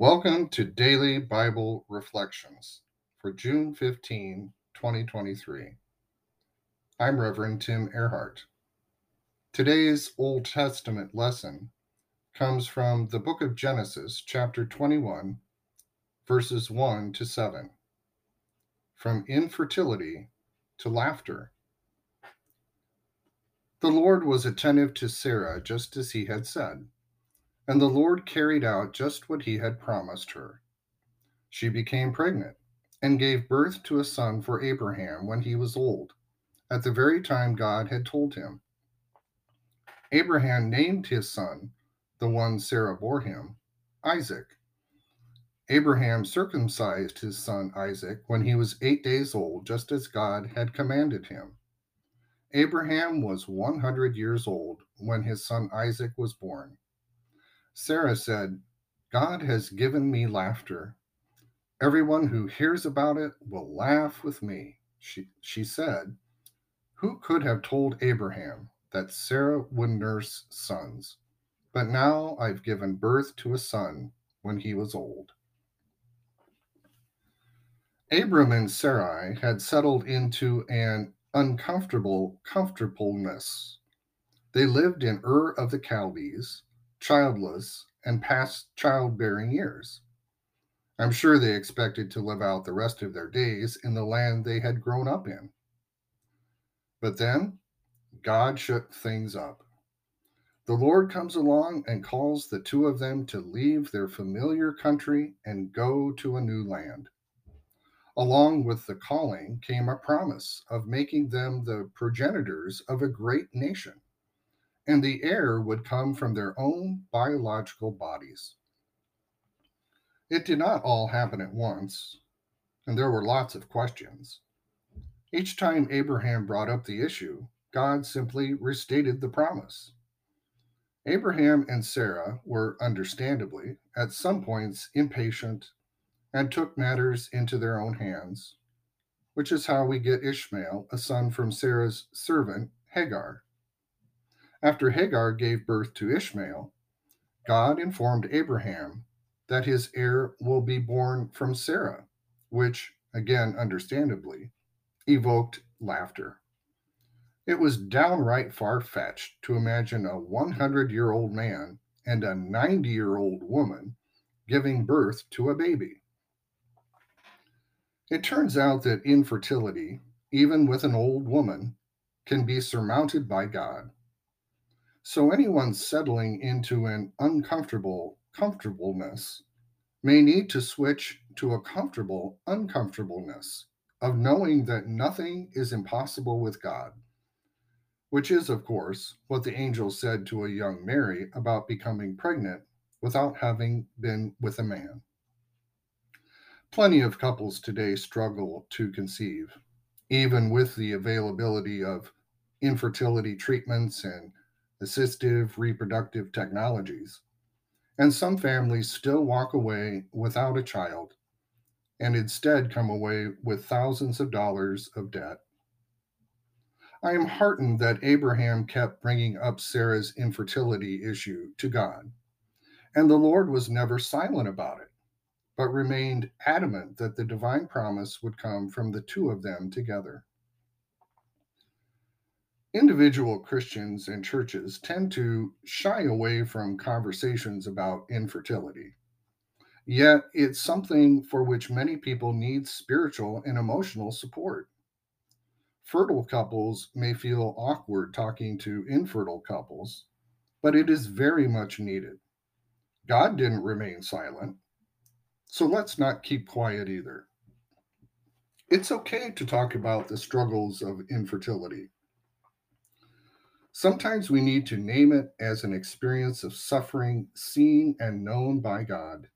Welcome to Daily Bible Reflections for June 15, 2023. I'm Reverend Tim Ehrhardt. Today's Old Testament lesson comes from the book of Genesis, chapter 21, verses 1 to 7. From infertility to laughter. The Lord was attentive to Sarah just as he had said and the Lord carried out just what he had promised her. She became pregnant and gave birth to a son for Abraham when he was old, at the very time God had told him. Abraham named his son, the one Sarah bore him, Isaac. Abraham circumcised his son Isaac when he was eight days old, just as God had commanded him. Abraham was 100 years old when his son Isaac was born. Sarah said, God has given me laughter. Everyone who hears about it will laugh with me. She, she said, Who could have told Abraham that Sarah would nurse sons? But now I've given birth to a son when he was old. Abram and Sarai had settled into an uncomfortable comfortableness. They lived in Ur of the Chaldees, childless, and past childbearing years. I'm sure they expected to live out the rest of their days in the land they had grown up in. But then God shook things up. The Lord comes along and calls the two of them to leave their familiar country and go to a new land. Along with the calling came a promise of making them the progenitors of a great nation and the heir would come from their own biological bodies. It did not all happen at once, and there were lots of questions. Each time Abraham brought up the issue, God simply restated the promise. Abraham and Sarah were understandably, at some points, impatient and took matters into their own hands, which is how we get Ishmael, a son from Sarah's servant, Hagar. After Hagar gave birth to Ishmael, God informed Abraham that his heir will be born from Sarah, which, again, understandably, evoked laughter. It was downright far fetched to imagine a 100 year old man and a 90 year old woman giving birth to a baby. It turns out that infertility, even with an old woman, can be surmounted by God. So anyone settling into an uncomfortable comfortableness may need to switch to a comfortable uncomfortableness of knowing that nothing is impossible with God, which is, of course, what the angel said to a young Mary about becoming pregnant without having been with a man. Plenty of couples today struggle to conceive, even with the availability of infertility treatments and assistive reproductive technologies. And some families still walk away without a child and instead come away with thousands of dollars of debt. I am heartened that Abraham kept bringing up Sarah's infertility issue to God, and the Lord was never silent about it, but remained adamant that the divine promise would come from the two of them together. Individual Christians and churches tend to shy away from conversations about infertility. Yet it's something for which many people need spiritual and emotional support. Fertile couples may feel awkward talking to infertile couples, but it is very much needed. God didn't remain silent, so let's not keep quiet either. It's okay to talk about the struggles of infertility. Sometimes we need to name it as an experience of suffering seen and known by God.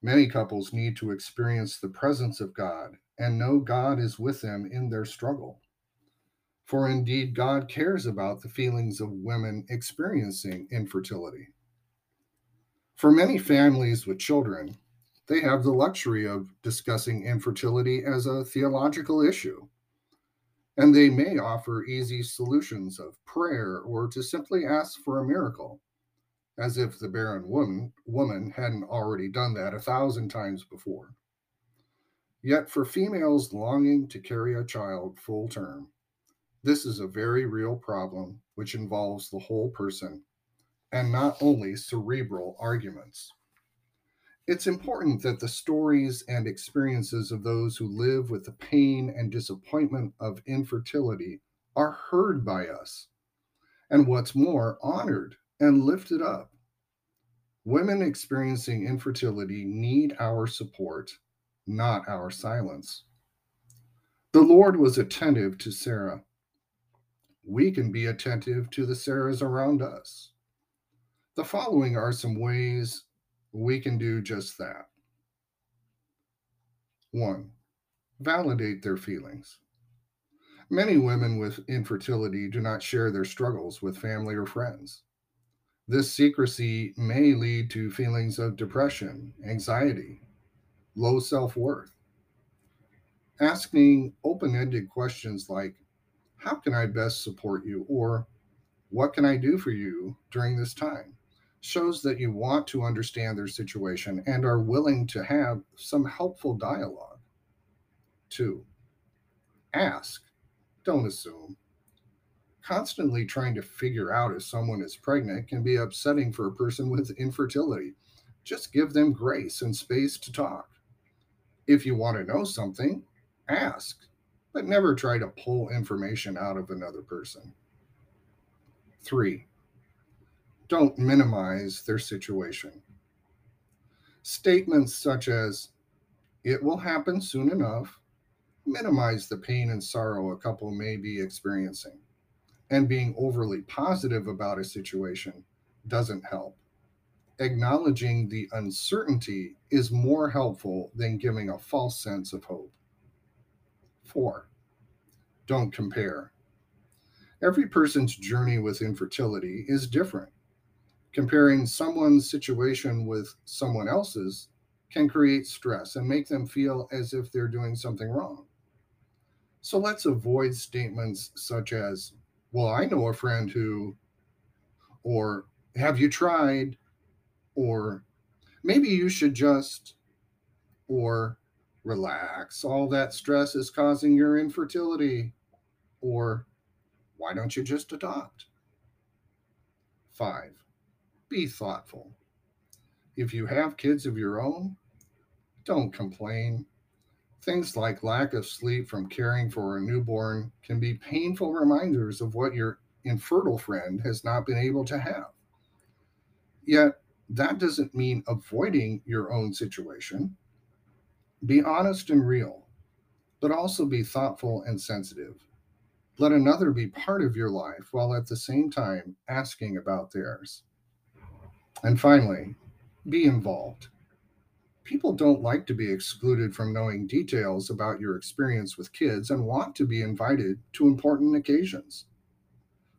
Many couples need to experience the presence of God and know God is with them in their struggle. For indeed, God cares about the feelings of women experiencing infertility. For many families with children, they have the luxury of discussing infertility as a theological issue and they may offer easy solutions of prayer or to simply ask for a miracle, as if the barren woman, woman hadn't already done that a thousand times before. Yet, for females longing to carry a child full term, this is a very real problem which involves the whole person and not only cerebral arguments. It's important that the stories and experiences of those who live with the pain and disappointment of infertility are heard by us, and what's more, honored and lifted up. Women experiencing infertility need our support, not our silence. The Lord was attentive to Sarah. We can be attentive to the Sarahs around us. The following are some ways we can do just that. One, validate their feelings. Many women with infertility do not share their struggles with family or friends. This secrecy may lead to feelings of depression, anxiety, low self worth. Asking open ended questions like, How can I best support you? or What can I do for you during this time? Shows that you want to understand their situation and are willing to have some helpful dialogue. Two, ask, don't assume. Constantly trying to figure out if someone is pregnant can be upsetting for a person with infertility. Just give them grace and space to talk. If you want to know something, ask, but never try to pull information out of another person. Three, don't minimize their situation. Statements such as, it will happen soon enough, minimize the pain and sorrow a couple may be experiencing and being overly positive about a situation doesn't help. Acknowledging the uncertainty is more helpful than giving a false sense of hope. Four, don't compare. Every person's journey with infertility is different. Comparing someone's situation with someone else's can create stress and make them feel as if they're doing something wrong. So let's avoid statements such as, well, I know a friend who, or have you tried, or maybe you should just, or relax. All that stress is causing your infertility, or why don't you just adopt? Five, be thoughtful. If you have kids of your own, don't complain. Things like lack of sleep from caring for a newborn can be painful reminders of what your infertile friend has not been able to have. Yet, that doesn't mean avoiding your own situation. Be honest and real, but also be thoughtful and sensitive. Let another be part of your life while at the same time asking about theirs. And finally, be involved people don't like to be excluded from knowing details about your experience with kids and want to be invited to important occasions.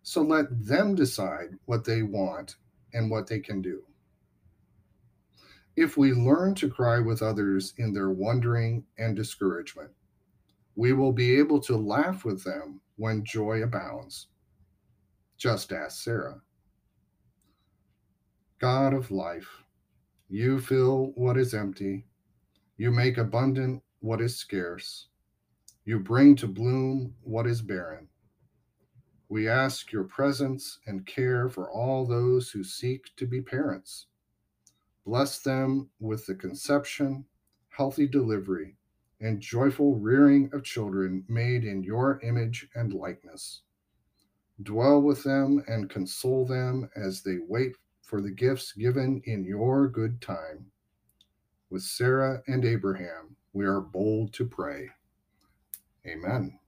So let them decide what they want and what they can do. If we learn to cry with others in their wondering and discouragement, we will be able to laugh with them when joy abounds. Just ask Sarah. God of life, you fill what is empty. You make abundant what is scarce. You bring to bloom what is barren. We ask your presence and care for all those who seek to be parents. Bless them with the conception, healthy delivery, and joyful rearing of children made in your image and likeness. Dwell with them and console them as they wait for the gifts given in your good time. With Sarah and Abraham, we are bold to pray. Amen.